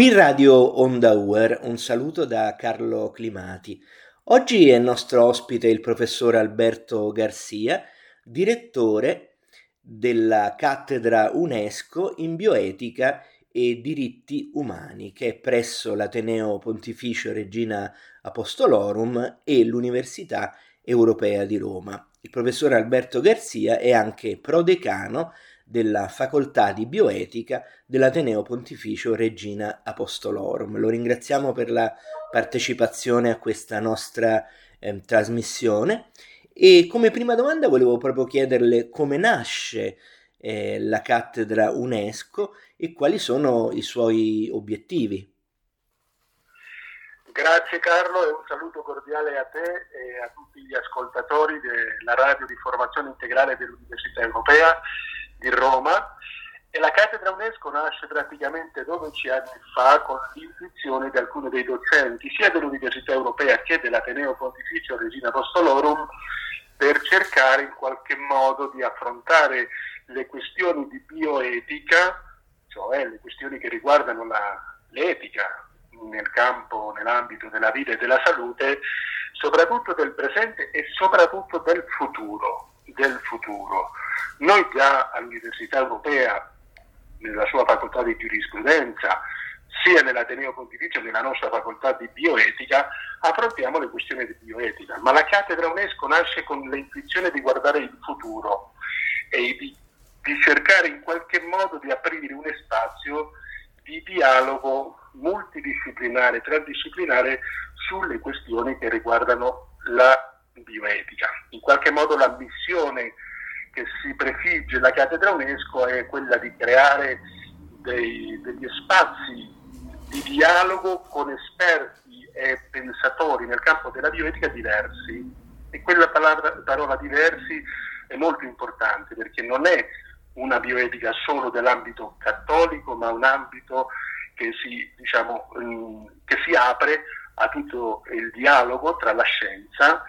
Qui Radio Onda Uer, un saluto da Carlo Climati. Oggi è nostro ospite il professor Alberto Garcia, direttore della cattedra UNESCO in bioetica e diritti umani, che è presso l'Ateneo Pontificio Regina Apostolorum e l'Università Europea di Roma. Il professor Alberto Garcia è anche prodecano della Facoltà di Bioetica dell'Ateneo Pontificio Regina Apostolorum. Lo ringraziamo per la partecipazione a questa nostra eh, trasmissione e come prima domanda volevo proprio chiederle come nasce eh, la cattedra UNESCO e quali sono i suoi obiettivi. Grazie Carlo e un saluto cordiale a te e a tutti gli ascoltatori della radio di formazione integrale dell'Università Europea di Roma e la cattedra UNESCO nasce praticamente 12 anni fa con l'intuizione di alcuni dei docenti sia dell'Università Europea che dell'Ateneo Pontificio Regina Apostolorum per cercare in qualche modo di affrontare le questioni di bioetica, cioè le questioni che riguardano la, l'etica nel campo, nell'ambito della vita e della salute, soprattutto del presente e soprattutto del futuro, del futuro. Noi già all'Università Europea, nella sua facoltà di giurisprudenza, sia nell'Ateneo Pontificio che nella nostra facoltà di bioetica, affrontiamo le questioni di bioetica, ma la cattedra UNESCO nasce con l'intuizione di guardare il futuro e di, di cercare in qualche modo di aprire un spazio di dialogo multidisciplinare, transdisciplinare sulle questioni che riguardano la bioetica. In qualche modo la missione che si prefigge la cattedra UNESCO è quella di creare dei, degli spazi di dialogo con esperti e pensatori nel campo della bioetica diversi. E quella parola, parola diversi è molto importante perché non è una bioetica solo dell'ambito cattolico, ma un ambito che si, diciamo, mm, che si apre a tutto il dialogo tra la scienza,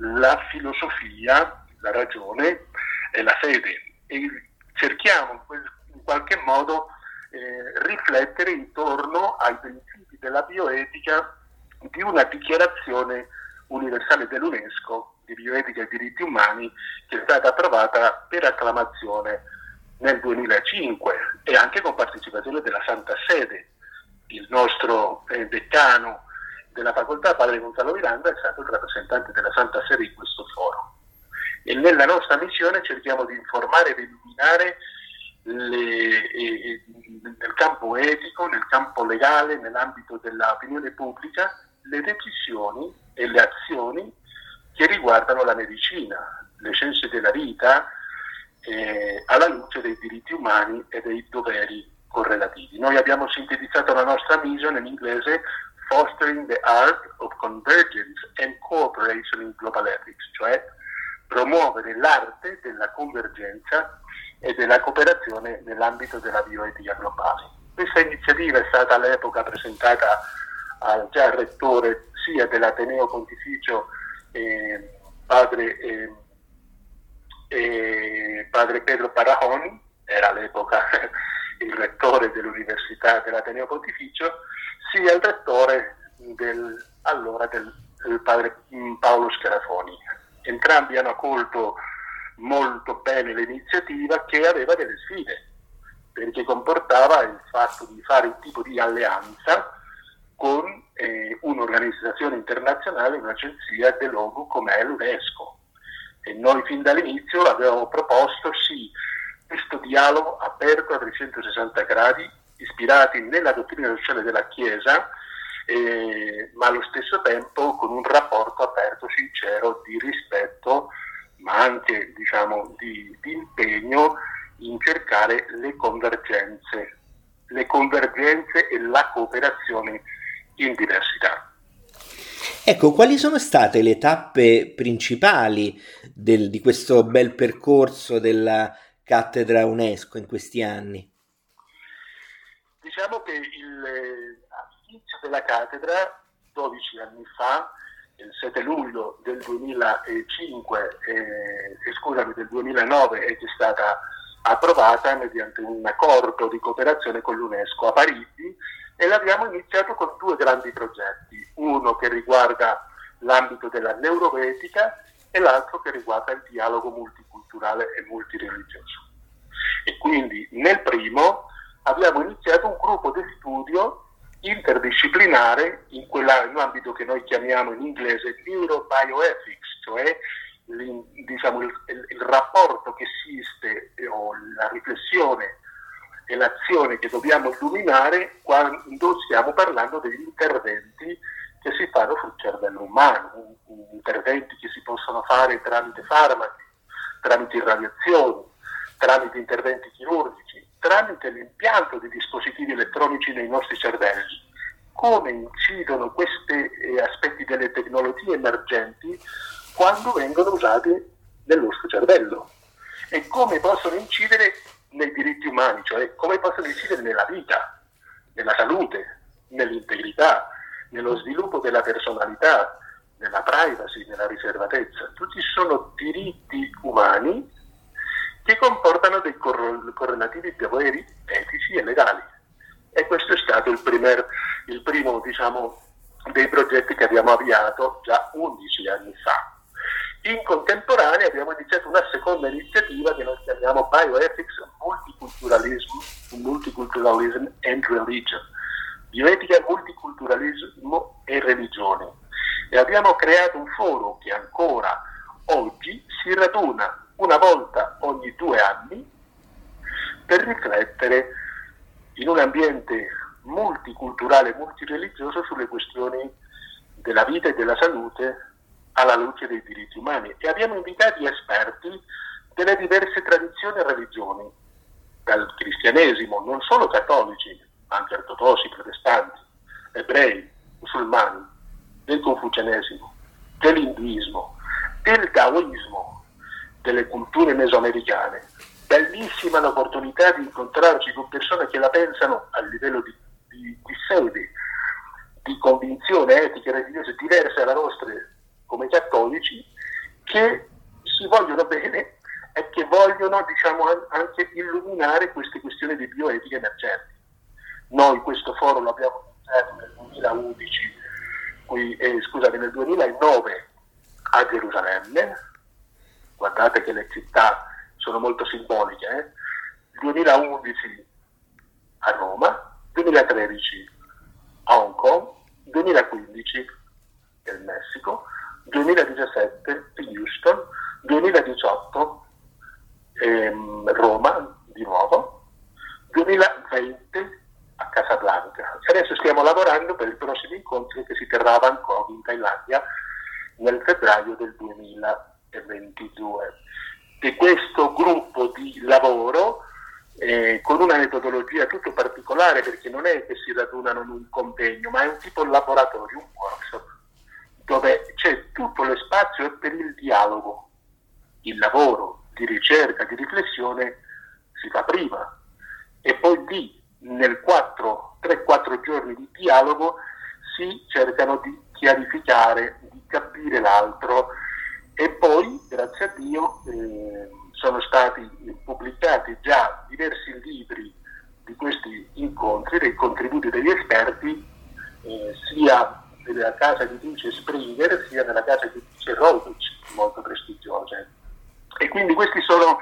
la filosofia, la ragione e la fede e cerchiamo in qualche modo eh, riflettere intorno ai principi della bioetica di una dichiarazione universale dell'UNESCO di bioetica e diritti umani che è stata approvata per acclamazione nel 2005 e anche con partecipazione della Santa Sede. Il nostro eh, decano della facoltà, padre Gonzalo Miranda, è stato il rappresentante della Santa Sede in questo foro e nella nostra missione cerchiamo di informare ed illuminare le, eh, nel campo etico, nel campo legale, nell'ambito dell'opinione pubblica, le decisioni e le azioni che riguardano la medicina, le scienze della vita, eh, alla luce dei diritti umani e dei doveri correlativi. Noi abbiamo sintetizzato la nostra mission in inglese Fostering the Art of Convergence and Cooperation in Global Ethics, cioè promuovere l'arte della convergenza e della cooperazione nell'ambito della bioetica globale. Questa iniziativa è stata all'epoca presentata al già rettore sia dell'Ateneo Pontificio eh, padre, eh, eh, padre, Pedro Parahoni, era all'epoca il rettore dell'Università dell'Ateneo Pontificio, sia il rettore del, allora del, del padre Paolo Scarafoni entrambi hanno accolto molto bene l'iniziativa che aveva delle sfide, perché comportava il fatto di fare un tipo di alleanza con eh, un'organizzazione internazionale, un'agenzia dell'ONU come l'UNESCO. E noi fin dall'inizio avevamo proposto sì, questo dialogo aperto a 360 gradi, ispirati nella dottrina sociale della Chiesa, eh, ma allo stesso tempo con un rapporto aperto, sincero, di rispetto, ma anche diciamo, di, di impegno in cercare le convergenze, le convergenze e la cooperazione in diversità. Ecco, quali sono state le tappe principali del, di questo bel percorso della cattedra UNESCO in questi anni? Diciamo che il, all'inizio della cattedra, 12 anni fa, il 7 luglio del 2005, eh, scusami, del 2009 è stata approvata mediante un accordo di cooperazione con l'UNESCO a Parigi e l'abbiamo iniziato con due grandi progetti, uno che riguarda l'ambito della neuroetica e l'altro che riguarda il dialogo multiculturale e multireligioso. E quindi nel primo abbiamo iniziato un gruppo di studio interdisciplinare in quell'ambito che noi chiamiamo in inglese neurobioethics, cioè diciamo, il, il, il, rapporto che esiste o la riflessione e l'azione che dobbiamo illuminare quando stiamo parlando degli interventi che si fanno sul cervello umano, interventi che si possono fare tramite farmaci, tramite irradiazioni, tramite interventi chirurgici, tramite l'impianto di dispositivi elettronici nei nostri cervelli. Come incidono questi eh, aspetti delle tecnologie emergenti quando vengono usati nel nostro cervello e come possono incidere nei diritti umani, cioè come possono incidere nella vita, nella salute, nell'integrità, nello sviluppo della personalità, nella privacy, nella riservatezza. Tutti sono diritti umani che comportano dei correlativi doveri etici e legali. E questo è stato il, primer, il primo diciamo, dei progetti che abbiamo avviato già 11 anni fa. In contemporanea abbiamo iniziato una seconda iniziativa che noi chiamiamo Bioethics, Multiculturalism, Multiculturalism and Religion, bioetica, multiculturalismo e religione. E abbiamo creato un foro che ancora oggi si raduna una volta ogni due anni per riflettere in un ambiente multiculturale e multireligioso sulle questioni della vita e della salute alla luce dei diritti umani e abbiamo invitato esperti delle diverse tradizioni e religioni, dal cristianesimo, non solo cattolici, ma anche ortodossi, ebrei, musulmani, del confucianesimo, dell'induismo, del taoismo, delle culture mesoamericane. Bellissima l'opportunità di incontrarci con persone che la pensano a livello di, di, di sede, di convinzione etica e religiosa diverse dalla nostra come cattolici che si vogliono bene e che vogliono diciamo, anche illuminare queste questioni di bioetica emergenti. Noi questo foro l'abbiamo nel 2011, qui, eh, scusate, nel 2009 a Gerusalemme, guardate che le città sono molto simboliche, eh? 2011 a Roma, 2013 a Hong Kong, 2015 nel Messico, 2017 Houston, 2018 ehm, Roma di nuovo, 2020 a Casablanca. Adesso stiamo lavorando per il prossimo incontro che si terrà a Bangkok in Thailandia nel febbraio del 2022. E questo gruppo di lavoro eh, con una metodologia tutto particolare perché non è che si radunano in un convegno, ma è un tipo laboratorio, un workshop dove c'è tutto lo spazio per il dialogo. Il lavoro di ricerca, di riflessione si fa prima e poi lì nel 3-4 giorni di dialogo si cercano di chiarificare, di capire l'altro e poi, grazie a Dio, eh, sono stati pubblicati già diversi libri di questi incontri, dei contributi degli esperti, eh, sia nella casa di Duce Springer sia nella casa di Duce Rodwich, molto prestigiose. E quindi questi sono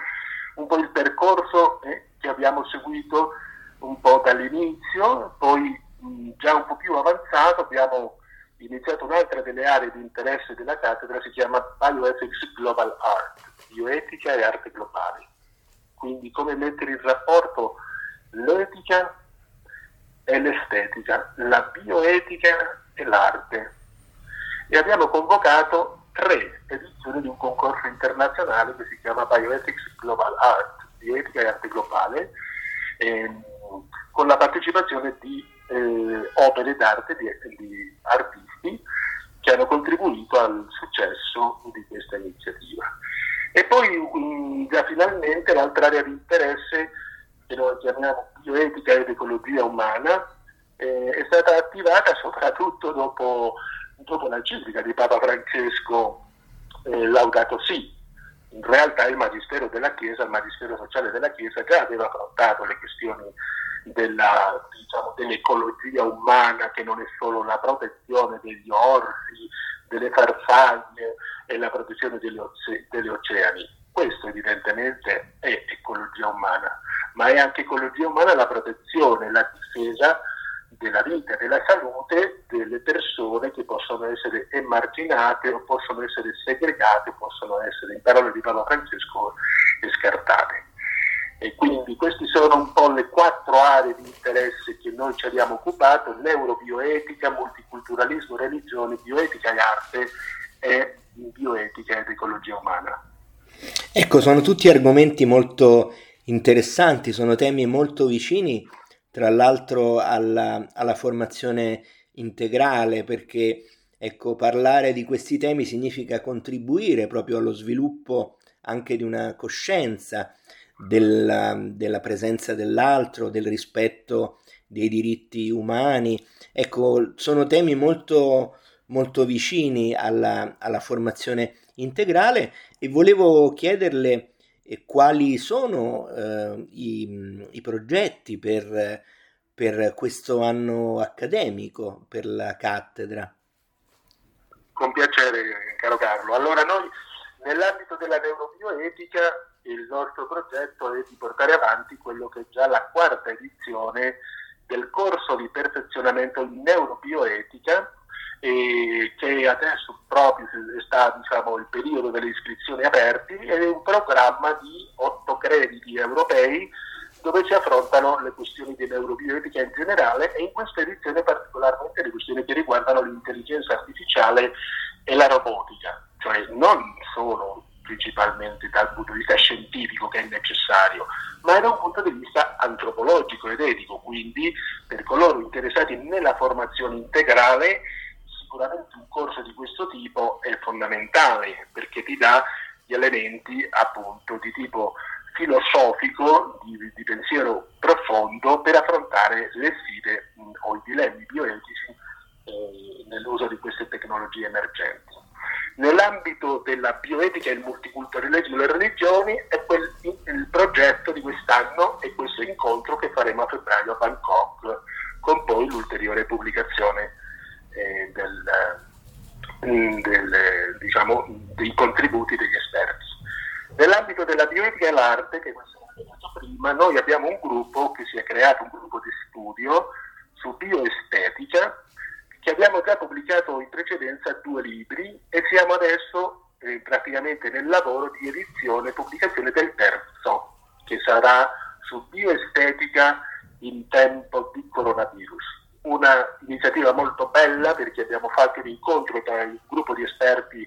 un po' il percorso eh, che abbiamo seguito un po' dall'inizio, poi mh, già un po' più avanzato abbiamo iniziato un'altra delle aree di interesse della cattedra, si chiama Bioethics Global Art, bioetica e arte globale. Quindi come mettere in rapporto l'etica e l'estetica, la bioetica e l'arte. E abbiamo convocato tre edizioni di un concorso internazionale che si chiama Bioethics Global Art, bioetica e arte globale, ehm, con la partecipazione di eh, opere d'arte di, di artisti che hanno contribuito al successo di questa iniziativa. E poi um, già finalmente l'altra area di interesse, che noi chiamiamo bioetica ed ecologia umana, eh, è stata attivata soprattutto dopo, dopo l'enciclica di Papa Francesco eh, Laudato Si. In realtà il Magistero della Chiesa, il Magistero sociale della Chiesa già aveva affrontato le questioni della, diciamo, dell'ecologia umana che non è solo la protezione degli orsi, delle farfaglie e la protezione degli, oce- degli oceani. Questo evidentemente è ecologia umana, ma è anche ecologia umana la protezione, la difesa della vita della salute delle persone che possono essere emarginate o possono essere segregate, possono essere, in parole di Paolo Francesco, scartate. E quindi queste sono un po' le quattro aree di interesse che noi ci abbiamo occupato, neurobioetica, multiculturalismo, religione, bioetica e arte e bioetica ed ecologia umana. Ecco, sono tutti argomenti molto interessanti, sono temi molto vicini, tra l'altro alla, alla formazione integrale, perché ecco, parlare di questi temi significa contribuire proprio allo sviluppo anche di una coscienza della, della presenza dell'altro, del rispetto dei diritti umani. Ecco, sono temi molto, molto vicini alla, alla formazione integrale e volevo chiederle eh, quali sono eh, i, i, progetti per, per questo anno accademico, per la cattedra. Con piacere, caro Carlo. Allora, noi nell'ambito della neurobioetica il nostro progetto è di portare avanti quello che è già la quarta edizione del corso di perfezionamento in neurobioetica e che adesso proprio sta diciamo, il periodo delle iscrizioni aperti ed è un programma di otto crediti europei dove si affrontano le questioni di neurobioetica in generale e in questa edizione particolarmente le questioni che riguardano l'intelligenza artificiale e la robotica, cioè non solo principalmente dal punto di vista scientifico che è necessario, ma da un punto di vista antropologico ed etico, quindi per coloro interessati nella formazione integrale sicuramente un corso di questo tipo è fondamentale perché ti dà gli elementi appunto di tipo filosofico, di, di pensiero profondo per affrontare le sfide mh, o i dilemmi bioetici eh, nell'uso di queste tecnologie emergenti. Nell'ambito della bioetica e il multiculturalismo e le religioni è quel, il progetto di quest'anno e questo incontro che faremo a febbraio a Bangkok, con poi l'ulteriore pubblicazione eh, del, mm, del, diciamo, dei contributi degli esperti. Nell'ambito della bioetica e l'arte, che questo ho detto prima, noi abbiamo un gruppo che si è creato, un gruppo di studio su bioestetica che abbiamo già pubblicato in precedenza due libri e siamo adesso eh, praticamente nel lavoro di edizione e pubblicazione del terzo, che sarà su bioestetica in tempo di coronavirus. Una iniziativa molto bella perché abbiamo fatto un incontro tra il gruppo di esperti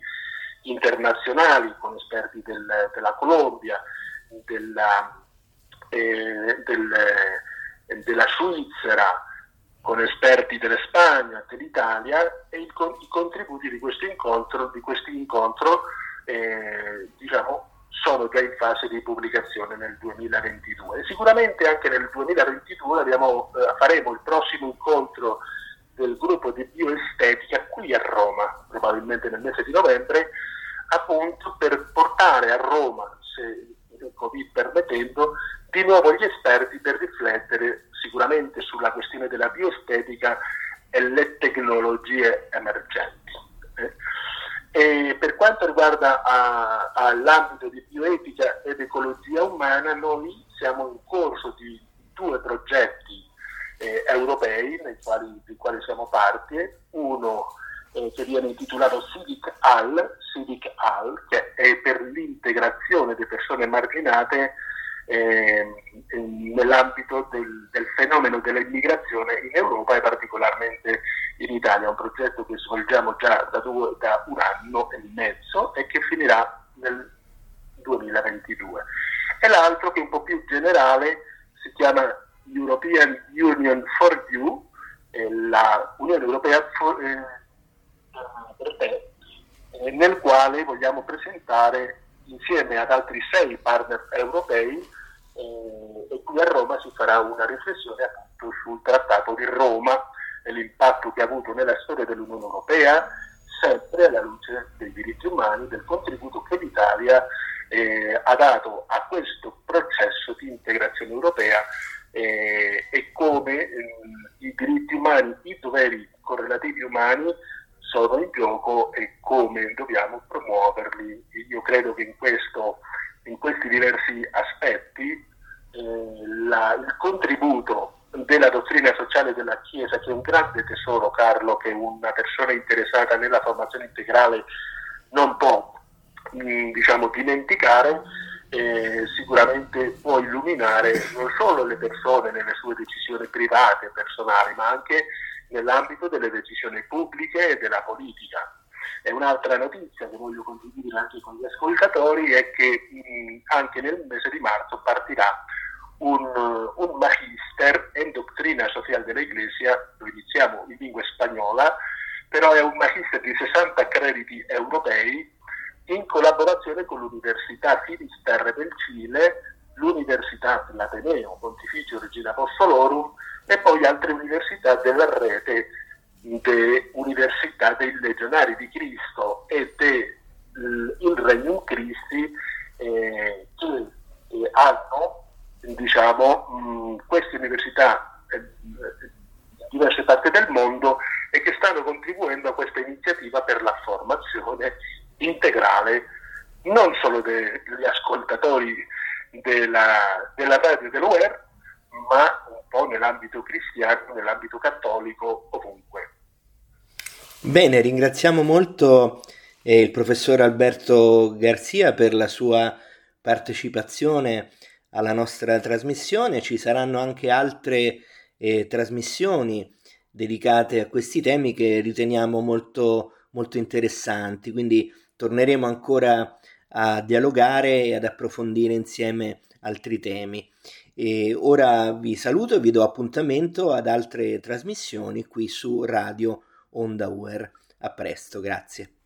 internazionali, con esperti del, della Colombia, della, eh, del, della Svizzera, con esperti della Spagna, dell'Italia e il, i contributi di questo incontro, di incontro eh, diciamo, sono già in fase di pubblicazione nel 2022. E sicuramente anche nel 2022 abbiamo, eh, faremo il prossimo incontro del gruppo di bioestetica qui a Roma, probabilmente nel mese di novembre, appunto per portare a Roma, se il Covid permettendo, di nuovo gli esperti per riflettere sicuramente sulla questione della bioestetica e le tecnologie emergenti. Eh? E per quanto riguarda a, a l'ambito di bioetica ed ecologia umana, noi siamo in corso di due progetti eh, europei quali, dei quali siamo parte, uno eh, che viene intitolato Civic Al, Civic Al, che è per l'integrazione delle persone marginate eh, nell'ambito del, del, fenomeno dell'immigrazione in Europa e particolarmente in Italia, un progetto che svolgiamo già da, due, da un anno e mezzo e che finirà nel 2022. E l'altro che è un po' più generale si chiama European Union for You, la Unione Europea for, eh, te, eh, nel quale vogliamo presentare insieme ad altri sei partner europei eh, e qui a Roma si farà una riflessione appunto sul Trattato di Roma e l'impatto che ha avuto nella storia dell'Unione Europea, sempre alla luce dei diritti umani, del contributo che l'Italia eh, ha dato a questo processo di integrazione europea eh, e come eh, i diritti umani, i doveri correlativi umani sono in gioco e come dobbiamo promuoverli. Io credo che in questo Carlo, che una persona interessata nella formazione integrale non può mm, diciamo, dimenticare, eh, sicuramente può illuminare non solo le persone nelle sue decisioni private e personali, ma anche nell'ambito delle decisioni pubbliche e della politica. E un'altra notizia che voglio condividere anche con gli ascoltatori è che mh, anche nel mese di marzo partirà un, un magister in dottrina sociale della Iglesia, lo iniziamo in lingua spagnola, però è un magister di 60 crediti europei in collaborazione con l'Università Finisterre del Cile, l'Università dell'Ateneo Pontificio Regina Apostolorum e poi altre università della rete de Università dei Legionari di Cristo e del Regnum Christi eh, che eh, hanno diciamo, queste università eh, in diverse parti del mondo e che stanno contribuendo a questa iniziativa per la formazione integrale non solo degli ascoltatori della, della radio dell'UER, ma un po' nell'ambito cristiano, nell'ambito cattolico, ovunque. Bene, ringraziamo molto eh, il professor Alberto Garzia per la sua partecipazione alla nostra trasmissione. Ci saranno anche altre eh, trasmissioni dedicate a questi temi che riteniamo molto, molto interessanti, quindi torneremo ancora a dialogare e ad approfondire insieme altri temi. E ora vi saluto e vi do appuntamento ad altre trasmissioni qui su Radio Onda Uer. A presto, grazie.